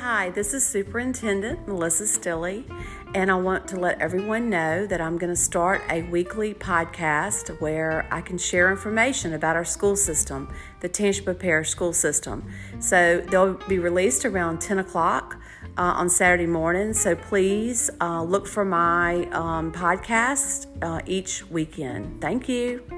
Hi, this is Superintendent Melissa Stilley, and I want to let everyone know that I'm going to start a weekly podcast where I can share information about our school system, the Tangipahoa Parish School System. So they'll be released around 10 o'clock. Uh, on Saturday morning. So please uh, look for my um, podcast uh, each weekend. Thank you.